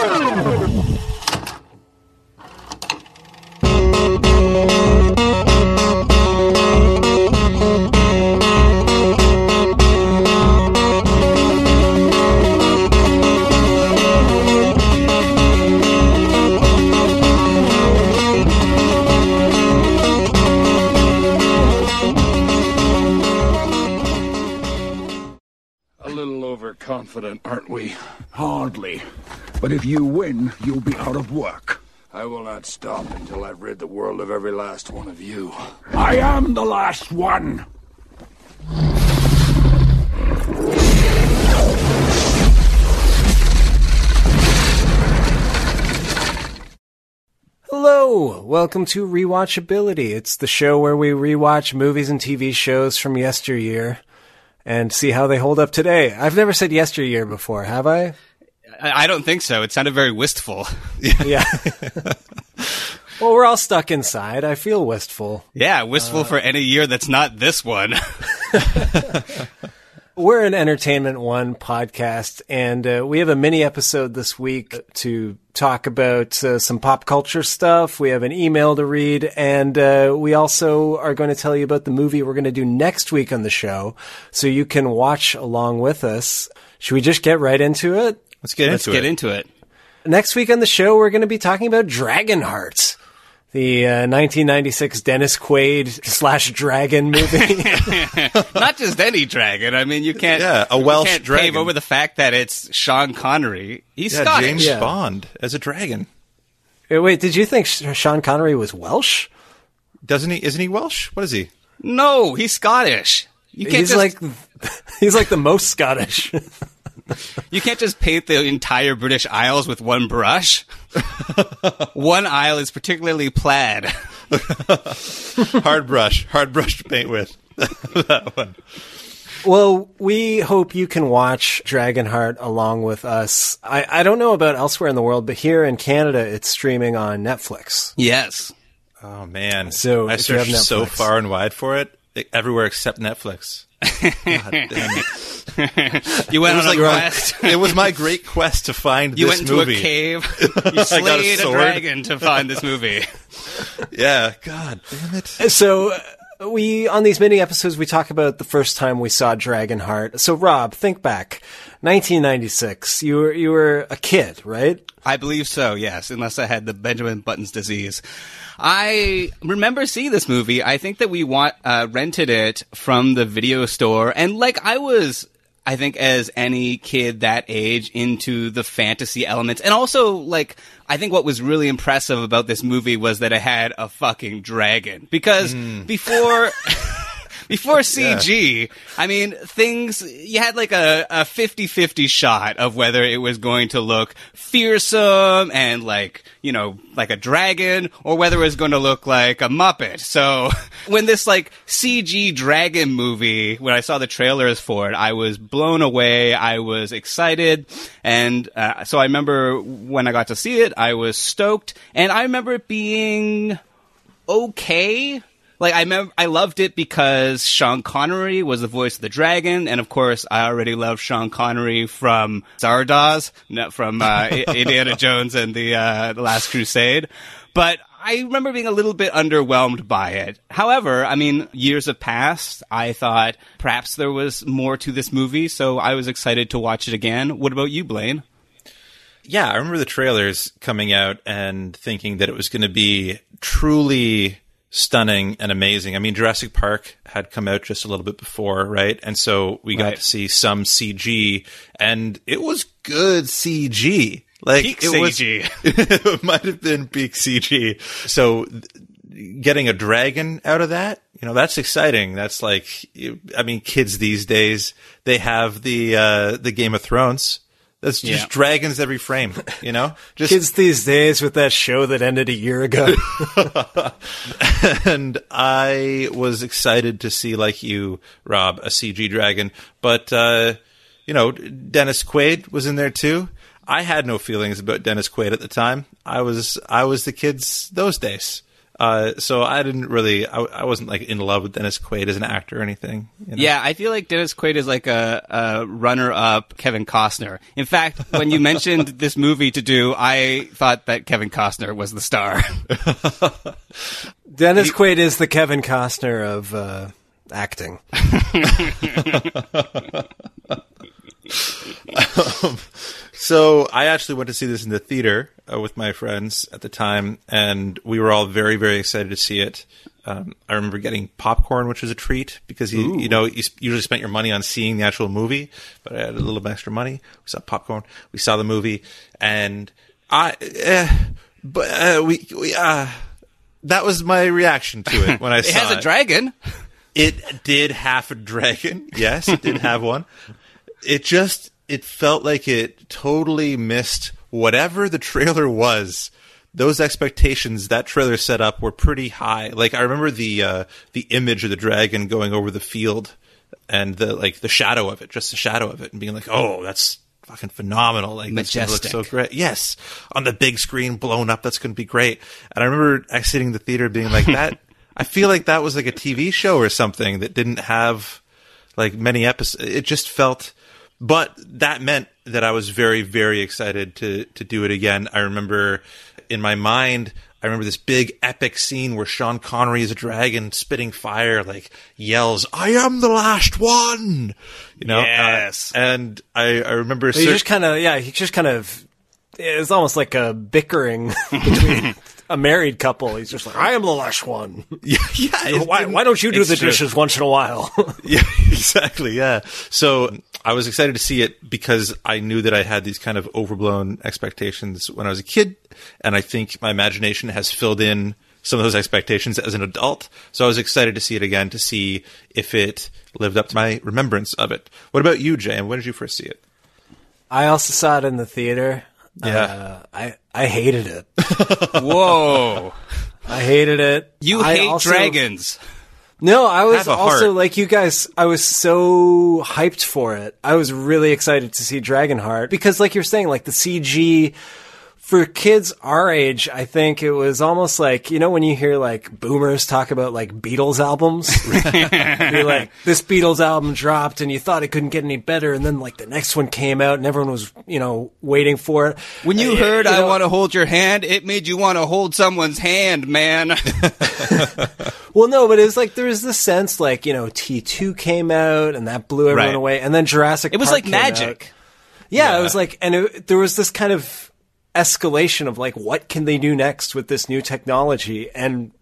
A if you win, you'll be out of work. I will not stop until I've rid the world of every last one of you. I am the last one. Hello, welcome to Rewatchability. It's the show where we rewatch movies and TV shows from yesteryear and see how they hold up today. I've never said yesteryear before, have I? I I don't think so. It sounded very wistful. Yeah. well, we're all stuck inside. I feel wistful. Yeah, wistful for any year that's not this one. We're an Entertainment One podcast, and uh, we have a mini episode this week to talk about uh, some pop culture stuff. We have an email to read, and uh, we also are going to tell you about the movie we're going to do next week on the show, so you can watch along with us. Should we just get right into it? Let's get Let's into get it. into it. Next week on the show, we're going to be talking about Dragonheart, the uh, 1996 Dennis Quaid slash Dragon movie. Not just any dragon. I mean, you can't. Yeah, a you Welsh can't dragon. Pave over the fact that it's Sean Connery. He's Yeah, Scottish. James Yeah. Bond as a dragon. Uh, Wait, did you think Sean Connery was Welsh? Doesn't he? Isn't he Welsh? What is he? No, he's Scottish. You can't He's just like he's like the most Scottish. you can't just paint the entire British Isles with one brush. one isle is particularly plaid. Hard brush, hard brush to paint with. that one. well, we hope you can watch Dragonheart along with us. I, I don't know about elsewhere in the world, but here in Canada, it's streaming on Netflix. Yes. Oh man! So, I if you have searched so far and wide for it, everywhere except Netflix. God damn it! You went It was on like a my- quest. it was my great quest to find You this went into a cave. You got a slayed a, dragon to find this movie. Yeah, God damn it! So uh, we on these mini episodes we talk about the first time we saw Dragonheart. So Rob, think back, 1996. You were you were a kid, right? I believe so, yes, unless I had the Benjamin Buttons disease. I remember seeing this movie. I think that we want, uh, rented it from the video store, and like I was, I think as any kid that age, into the fantasy elements, and also like I think what was really impressive about this movie was that it had a fucking dragon because hmm. before. Before CG, I mean, things, you had like a, a 50-50 shot of whether it was going to look fearsome and like, you know, like a dragon or whether it was going to look like a Muppet. So when this like CG dragon movie, when I saw the trailers for it, I was blown away. I was excited. And uh, so I remember when I got to see it, I was stoked. And I remember it being okay. Like I remember, I loved it because Sean Connery was the voice of the dragon, and of course, I already love Sean Connery from Zardoz, not from uh, Indiana Jones and the, uh, the Last Crusade. But I remember being a little bit underwhelmed by it. However, I mean, years have passed. I thought perhaps there was more to this movie, so I was excited to watch it again. What about you, Blaine? Yeah, I remember the trailers coming out and thinking that it was going to be truly stunning and amazing. I mean, Jurassic Park had come out just a little bit before, right? And so we got to see some CG, and it was good CG. Like Peak it was, CG. it might have been peak CG. So th- getting a dragon out of that, you know, that's exciting. That's like, I mean, kids these days they have the uh, the Game of Thrones. That's just Yeah. dragons every frame, you know. Just Kids these days with that show that ended a year ago. and I was excited to see, like you, Rob, a CG dragon. But uh, you know, Dennis Quaid was in there too. I had no feelings about Dennis Quaid at the time. I was I was the kids those days. Uh, so I didn't really, I, I wasn't like in love with Dennis Quaid as an actor or anything. you know? Yeah, I feel like Dennis Quaid is like a, a runner-up Kevin Costner. In fact, when you mentioned this movie to do, I thought that Kevin Costner was the star. Dennis Quaid is the Kevin Costner of uh, acting. So I actually went to see this in the theater uh, with my friends at the time, and we were all very, very excited to see it. Um, I remember getting popcorn, which was a treat because you, you know you usually spent your money on seeing the actual movie, but I had a little bit extra money. We saw popcorn, we saw the movie, and I, uh, but uh, we, we uh, that was my reaction to it when I It saw it. It has a dragon. it did have a dragon. Yes, it did have one. It just it felt like it totally missed whatever the trailer was. Those expectations that trailer set up were pretty high. Like I remember the uh, the image of the dragon going over the field and the like the shadow of it, just the shadow of it, and being like, "Oh, that's fucking phenomenal! Like that's gonna look so great." Yes, on the big screen, blown up. That's going to be great. And I remember exiting the theater being like, "That." I feel like that was like a TV show or something that didn't have like many episodes. It just felt, but that meant that I was very, very excited to to do it again. I remember in my mind, I remember this big epic scene where Sean Connery is a dragon spitting fire, like yells, "I am the last one," you know. Uh, Yes. and I I remember. He cer- just kind of, yeah, he just kind of, it's almost like a bickering between a married couple. He's just like, I am the last one. yeah, yeah. Why, why don't you do the true. dishes once in a while? Yeah, exactly. Yeah. So I was excited to see it because I knew that I had these kind of overblown expectations when I was a kid. And I think my imagination has filled in some of those expectations as an adult. So I was excited to see it again to see if it lived up to my remembrance of it. What about you, Jay? And when did you first see it? I also saw it in the theater. Yeah. Uh, I, I hated it. Whoa. I hated it. You I hate also- dragons. No, I was also heart. like you guys. I was so hyped for it. I was really excited to see Dragonheart because, like you're saying, like the CG for kids our age, I think it was almost like you know when you hear like boomers talk about like Beatles albums. you're like, this Beatles album dropped, and you thought it couldn't get any better, and then like the next one came out, and everyone was you know waiting for it. When you Uh, heard I know- want to hold your hand, it made you want to hold someone's hand, man. Well, no, but it was like there was this sense like you know T two came out and that blew everyone Right. away, and then Jurassic. It was Park like magic. out. Yeah, Yeah. it was like, and it, there was this kind of escalation of like, what can they do next with this new technology? And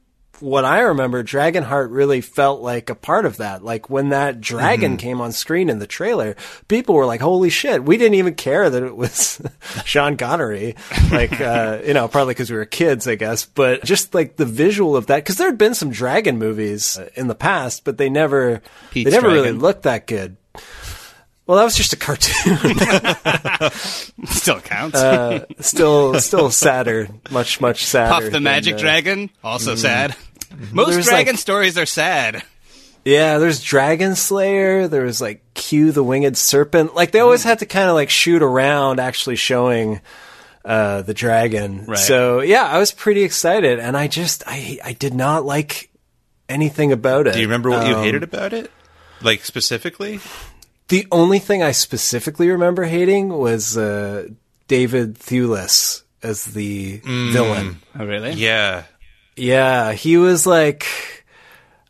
what I remember, Dragonheart really felt like a part of that. Like when that dragon Mm-hmm. came on screen in the trailer, people were like, "Holy shit!" We didn't even care that it was Sean Connery. Like, uh, you know, probably because we were kids, I guess. But just like the visual of that, because there had been some dragon movies uh, in the past, but they never, Pete's they never really looked that good. Well, that was just a cartoon. Still counts. Uh, still, still sadder, much, much sadder. Puff the than, Magic uh, Dragon, also sad. Most There's, dragon like- stories are sad. Yeah, there's Dragon Slayer. There was like Q the Winged Serpent. Like they always had to kind of like shoot around actually showing uh, the dragon. Right. So yeah, I was pretty excited, and I just I I did not like anything about it. Do you remember what you Um, hated about it? Like specifically? The only thing I specifically remember hating was uh, David Thewlis as the Mm. villain. Oh, really? Yeah. Yeah, he was like.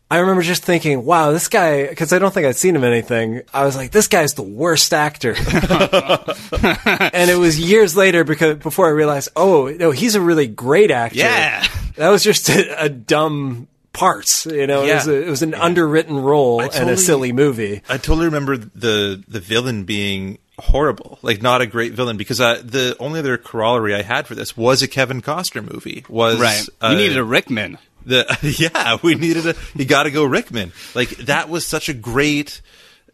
I remember just thinking, wow, this guy, because I don't think I'd seen him anything. I was like, this guy's the worst actor. and it was years later because before I realized, oh, no, he's a really great actor. Yeah. That was just a, a dumb part. You know, it, was a, it was an underwritten role and a silly movie. I totally remember the the villain being horrible, like not a great villain. Because I, the only other corollary I had for this was a Kevin Costner movie. Was Right. uh, you needed a Rickman. the yeah we needed a you got to go Rickman. Like that was such a great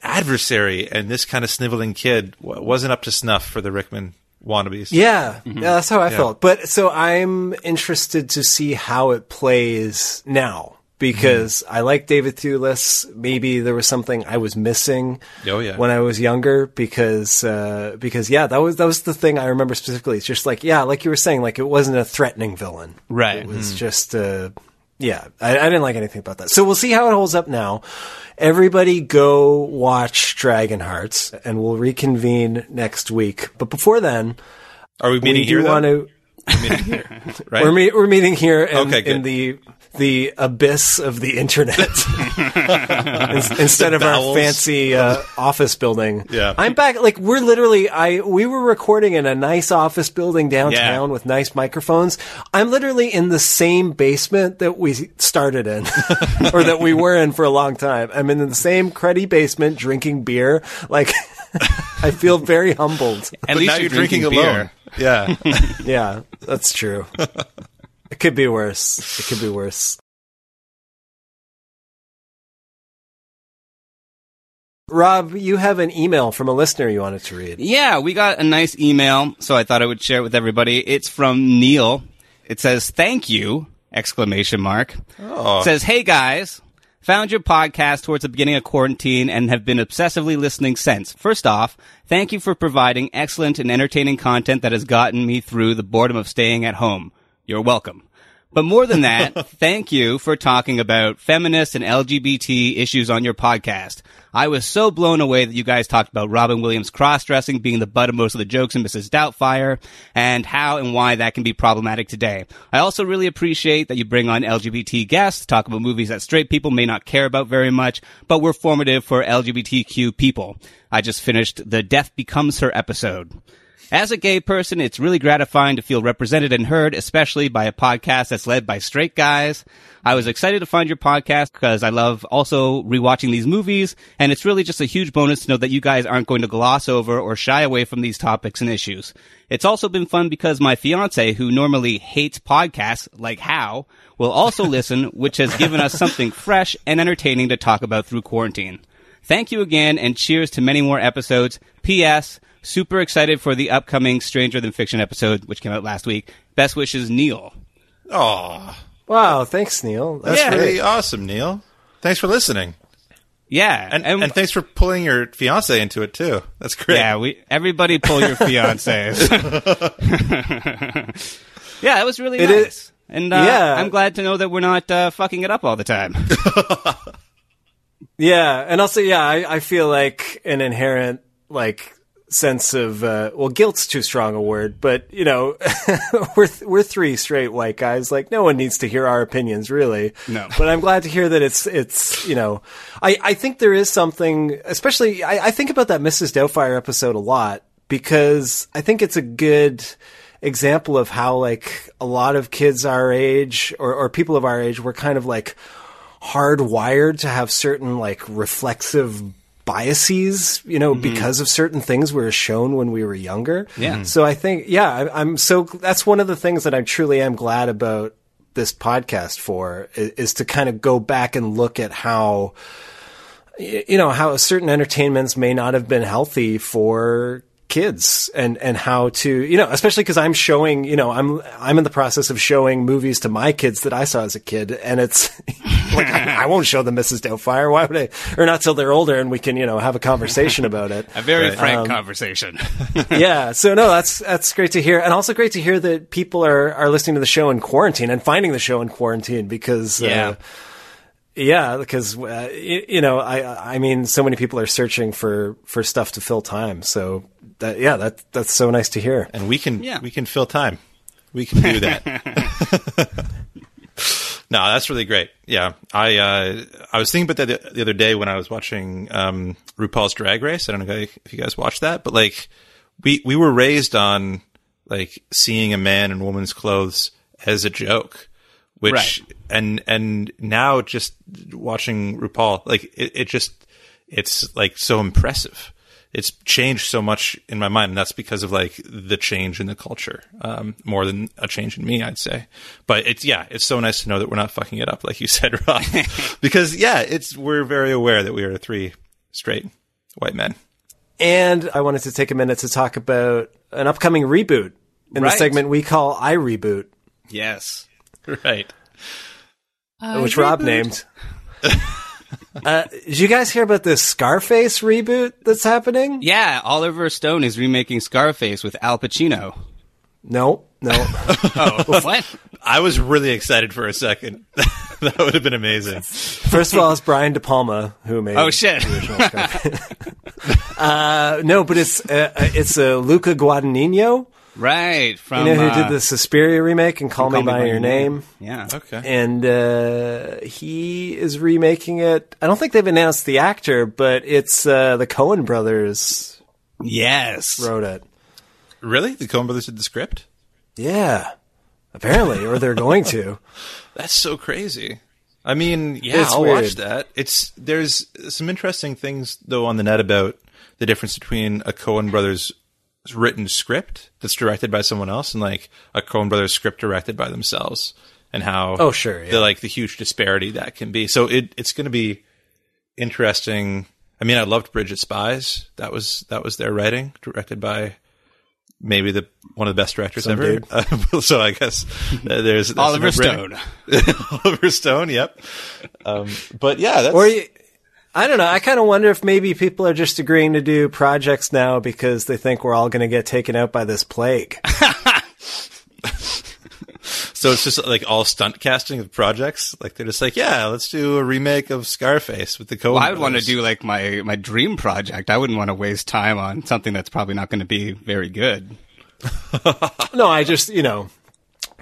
adversary, and this kind of sniveling kid wasn't up to snuff for the Rickman wannabes. Yeah, yeah, that's how I felt. But so I'm interested to see how it plays now because I like David Thewlis. Maybe there was something I was missing Oh, yeah. when I was younger because uh, because yeah, that was that was the thing I remember specifically. It's just like yeah, like you were saying, like it wasn't a threatening villain. Right. It was just uh, Yeah, I, I didn't like anything about that. So we'll see how it holds up now. Everybody go watch Dragon Hearts and we'll reconvene next week. But before then, Are we meeting we here? do want to. right? We're, meet, we're meeting here in, Okay, in the the abyss of the internet In- instead of our fancy uh, office building. Yeah. I'm back. Like we're literally, I we were recording in a nice office building downtown Yeah. with nice microphones. I'm literally in the same basement that we started in, or that we were in for a long time. I'm in the same cruddy basement drinking beer. Like I feel very humbled. At but least now you're drinking, beer. alone. Yeah. Yeah, that's true. It could be worse. It could be worse. Rob, you have an email from a listener you wanted to read. Yeah, we got a nice email, so I thought I would share it with everybody. It's from Neil. It says, "Thank you!" exclamation mark. Oh. It says, "Hey guys, found your podcast towards the beginning of quarantine and have been obsessively listening since. First off, thank you for providing excellent and entertaining content that has gotten me through the boredom of staying at home. You're welcome." But more than that, thank you for talking about feminist and LGBT issues on your podcast. I was so blown away that you guys talked about Robin Williams cross-dressing being the butt of most of the jokes in Mrs. Doubtfire and how and why that can be problematic today. I also really appreciate that you bring on LGBT guests to talk about movies that straight people may not care about very much, but were formative for LGBTQ people. I just finished the Death Becomes Her episode. As a gay person, it's really gratifying to feel represented and heard, especially by a podcast that's led by straight guys. I was excited to find your podcast because I love also rewatching these movies, and it's really just a huge bonus to know that you guys aren't going to gloss over or shy away from these topics and issues. It's also been fun because my fiance, who normally hates podcasts like how, will also listen, which has given us something fresh and entertaining to talk about through quarantine. Thank you again, and cheers to many more episodes. P.S. Super excited for the upcoming Stranger Than Fiction episode, which came out last week. Best wishes, Neil. Oh, Wow, thanks, Neil. That's that's Yeah. really awesome, Neil. Thanks for listening, Yeah, and, and thanks for pulling your fiance into it too. That's great. yeah, we everybody pull your fiancés. yeah, it was really It nice, is- and uh, Yeah. I'm glad to know that we're not uh, fucking it up all the time. Yeah, and also, yeah, I, I feel like an inherent like sense of uh, well, guilt's too strong a word, but you know, we're th- we're three straight white guys. Like, no one needs to hear our opinions, really. No. but I'm glad to hear that it's it's you know, I I think there is something, especially I, I think about that Mrs. Doubtfire episode a lot because I think it's a good example of how like a lot of kids our age or, or people of our age were kind of like hardwired to have certain like reflexive biases, you know, mm-hmm. because of certain things we were shown when we were younger. Yeah. So I think, yeah, I, I'm so, that's one of the things that I truly am glad about this podcast for is, is to kind of go back and look at how, you know, how certain entertainments may not have been healthy for kids and and how to you know especially because i'm showing you know i'm i'm in the process of showing movies to my kids that i saw as a kid and it's like I, I won't show them mrs doubtfire why would i or not till they're older and we can you know have a conversation about it A very Right. frank conversation. yeah so no that's that's great to hear and also great to hear that people are are listening to the show in quarantine and finding the show in quarantine because Yeah. uh, yeah, because uh, you, you know, I I mean, so many people are searching for for stuff to fill time. So that yeah, that that's so nice to hear. and we can Yeah. we can fill time. We can do that. no, that's really great. Yeah, I uh, I was thinking about that the, the other day when I was watching um, RuPaul's Drag Race. I don't know if you guys watched that, but like we we were raised on like seeing a man in woman's clothes as a joke, which Right. and and now just watching RuPaul, like it, it just it's like so impressive. It's changed so much in my mind, and that's because of like the change in the culture, um, more than a change in me, I'd say. But it's yeah, it's so nice to know that we're not fucking it up, like you said, Rob. because yeah, it's we're very aware that we are three straight white men. And I wanted to take a minute to talk about an upcoming reboot in the segment we call iRoboot, yes. Right. which Rob named. uh, did you guys hear about this Scarface reboot that's happening? Yeah, Oliver Stone is remaking Scarface with Al Pacino. No, no. Oh, what? I was really excited for a second. that would have been amazing. First of all, it's Brian De Palma who made. Oh shit! the original uh, no, but it's uh, it's uh, Luca Guadagnino. Right from You know who uh, did the Suspiria remake and Call, Call Me by, Your Name. Yeah. Okay. and uh, he is remaking it. I don't think they've announced the actor, but it's uh, the Coen brothers Yes. wrote it. Really? The Coen brothers did the script? Yeah, apparently, or they're going to. That's so crazy. I mean, yeah, It's I'll weird. watch that. It's there's some interesting things though on the net about the difference between a Cohen brothers written script that's directed by someone else and like a Coen brothers script directed by themselves and how Oh, sure, yeah. the like the huge disparity that can be. So it it's going to be interesting. I mean, I loved Bridge of Spies. That was that was their writing, directed by maybe the one of the best directors Some ever. Uh, so I guess uh, there's Oliver. Stone. Oliver Stone. Yep. Um, but yeah, that's Or you, I don't know. I kind of wonder if maybe people are just agreeing to do projects now because they think we're all going to get taken out by this plague. so it's just like all stunt casting of projects. Like they're just like, yeah, let's do a remake of Scarface with the Coen. Well, I would want to do like my my dream project. I wouldn't want to waste time on something that's probably not going to be very good. no, I just you know.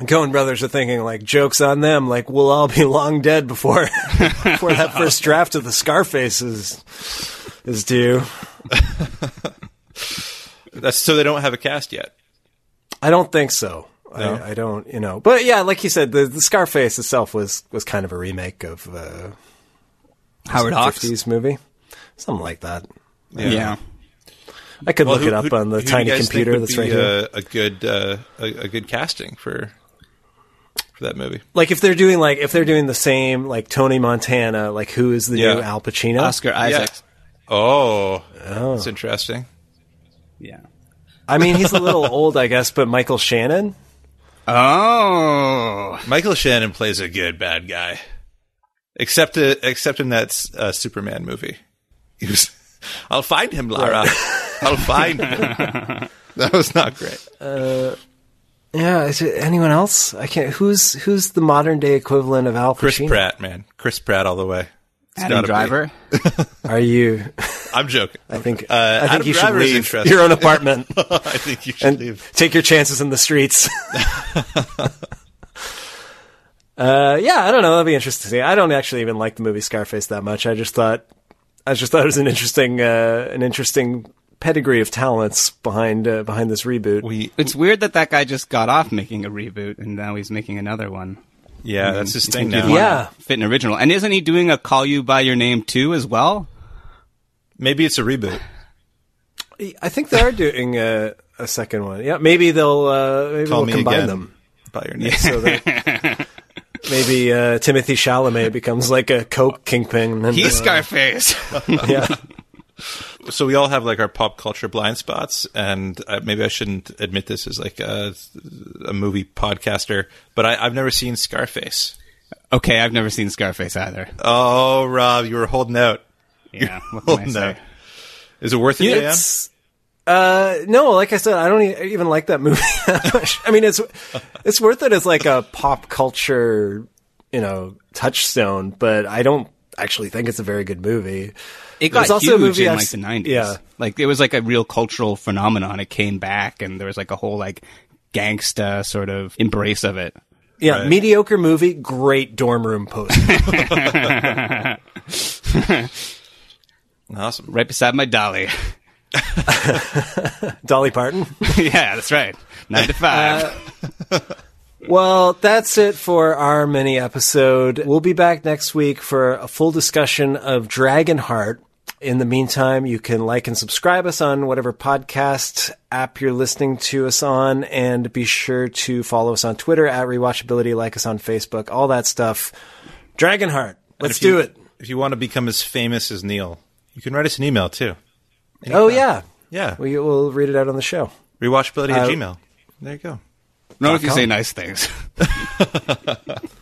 Coen brothers are thinking like jokes on them, like we'll all be long dead before before that first draft of the Scarface is is due. That's so they don't have a cast yet. I don't think so. No? I, I don't, you know. But yeah, like you said, the, the Scarface itself was was kind of a remake of uh, Howard Hawks. fifties movie, something like that. Yeah. I could look who- it up who- on the who do you tiny computer would that's be, right here. uh, a good uh, a, a good casting for for that movie. like if they're doing like if they're doing the same like Tony Montana, like who is the Yeah. new Al Pacino? Oscar Isaacs. Oh, oh, that's interesting. Yeah. I mean, he's a little old, I guess, but Michael Shannon. Oh. Michael Shannon plays a good bad guy, except uh, except in that uh, Superman movie. He was, I'll find him, Lara. I'll find him. that was not great. Yeah, is it anyone else? I can't. Who's who's the modern day equivalent of Al Pacino? Chris Pratt, man, Chris Pratt all the way. It's Adam. Driver. Are you? I'm joking. I think. Uh, I think Adam you should Driver is leave your own apartment. I think you should and leave. take your chances in the streets. uh, yeah, I don't know. That'd be interesting to see. I don't actually even like the movie Scarface that much. I just thought, I just thought it was an interesting, uh, an interesting pedigree of talents behind uh, behind this reboot. We It's weird that that guy just got off making a reboot and now he's making another one. yeah, that's his thing now. Yeah. Fit an original. And isn't he doing a Call You By Your Name too as well? Maybe it's a reboot. I think they are doing a, a second one. Yeah, maybe they'll uh, maybe Call they'll me combine again them by your name. so that maybe uh, Timothée Chalamet becomes like a coke kingpin. And, He's uh, Scarface. Yeah. so we all have like our pop culture blind spots, and uh, maybe I shouldn't admit this as like a, a movie podcaster, but I, I've never seen Scarface. okay, I've never seen Scarface either. Oh, Rob, you were holding out. Yeah. What can Holding out. Is it worth it? Yeah, JM? it's uh no, like I said, I don't e- even like that movie that much. I mean, it's it's worth it as like a pop culture, you know, touchstone, but I don't actually think it's a very good movie. It got There's also huge a movie in I've like the nineties. yeah. like it was like a real cultural phenomenon. It came back, and there was like a whole like gangsta sort of embrace of it. Yeah, Right. mediocre movie, great dorm room poster. Awesome. Right beside my dolly. Dolly Parton. yeah, that's right. Nine to five. Uh, Well, that's it for our mini episode. We'll be back next week for a full discussion of Dragonheart. In the meantime, you can like and subscribe us on whatever podcast app you're listening to us on, and be sure to follow us on Twitter at Rewatchability, like us on Facebook, all that stuff. Dragonheart, let's you- do it. If you want to become as famous as Neil, you can write us an email too. Oh yeah, Yeah. we will read it out on the show. Rewatchability at Uh, Gmail. There you go. Not if you com. say nice things.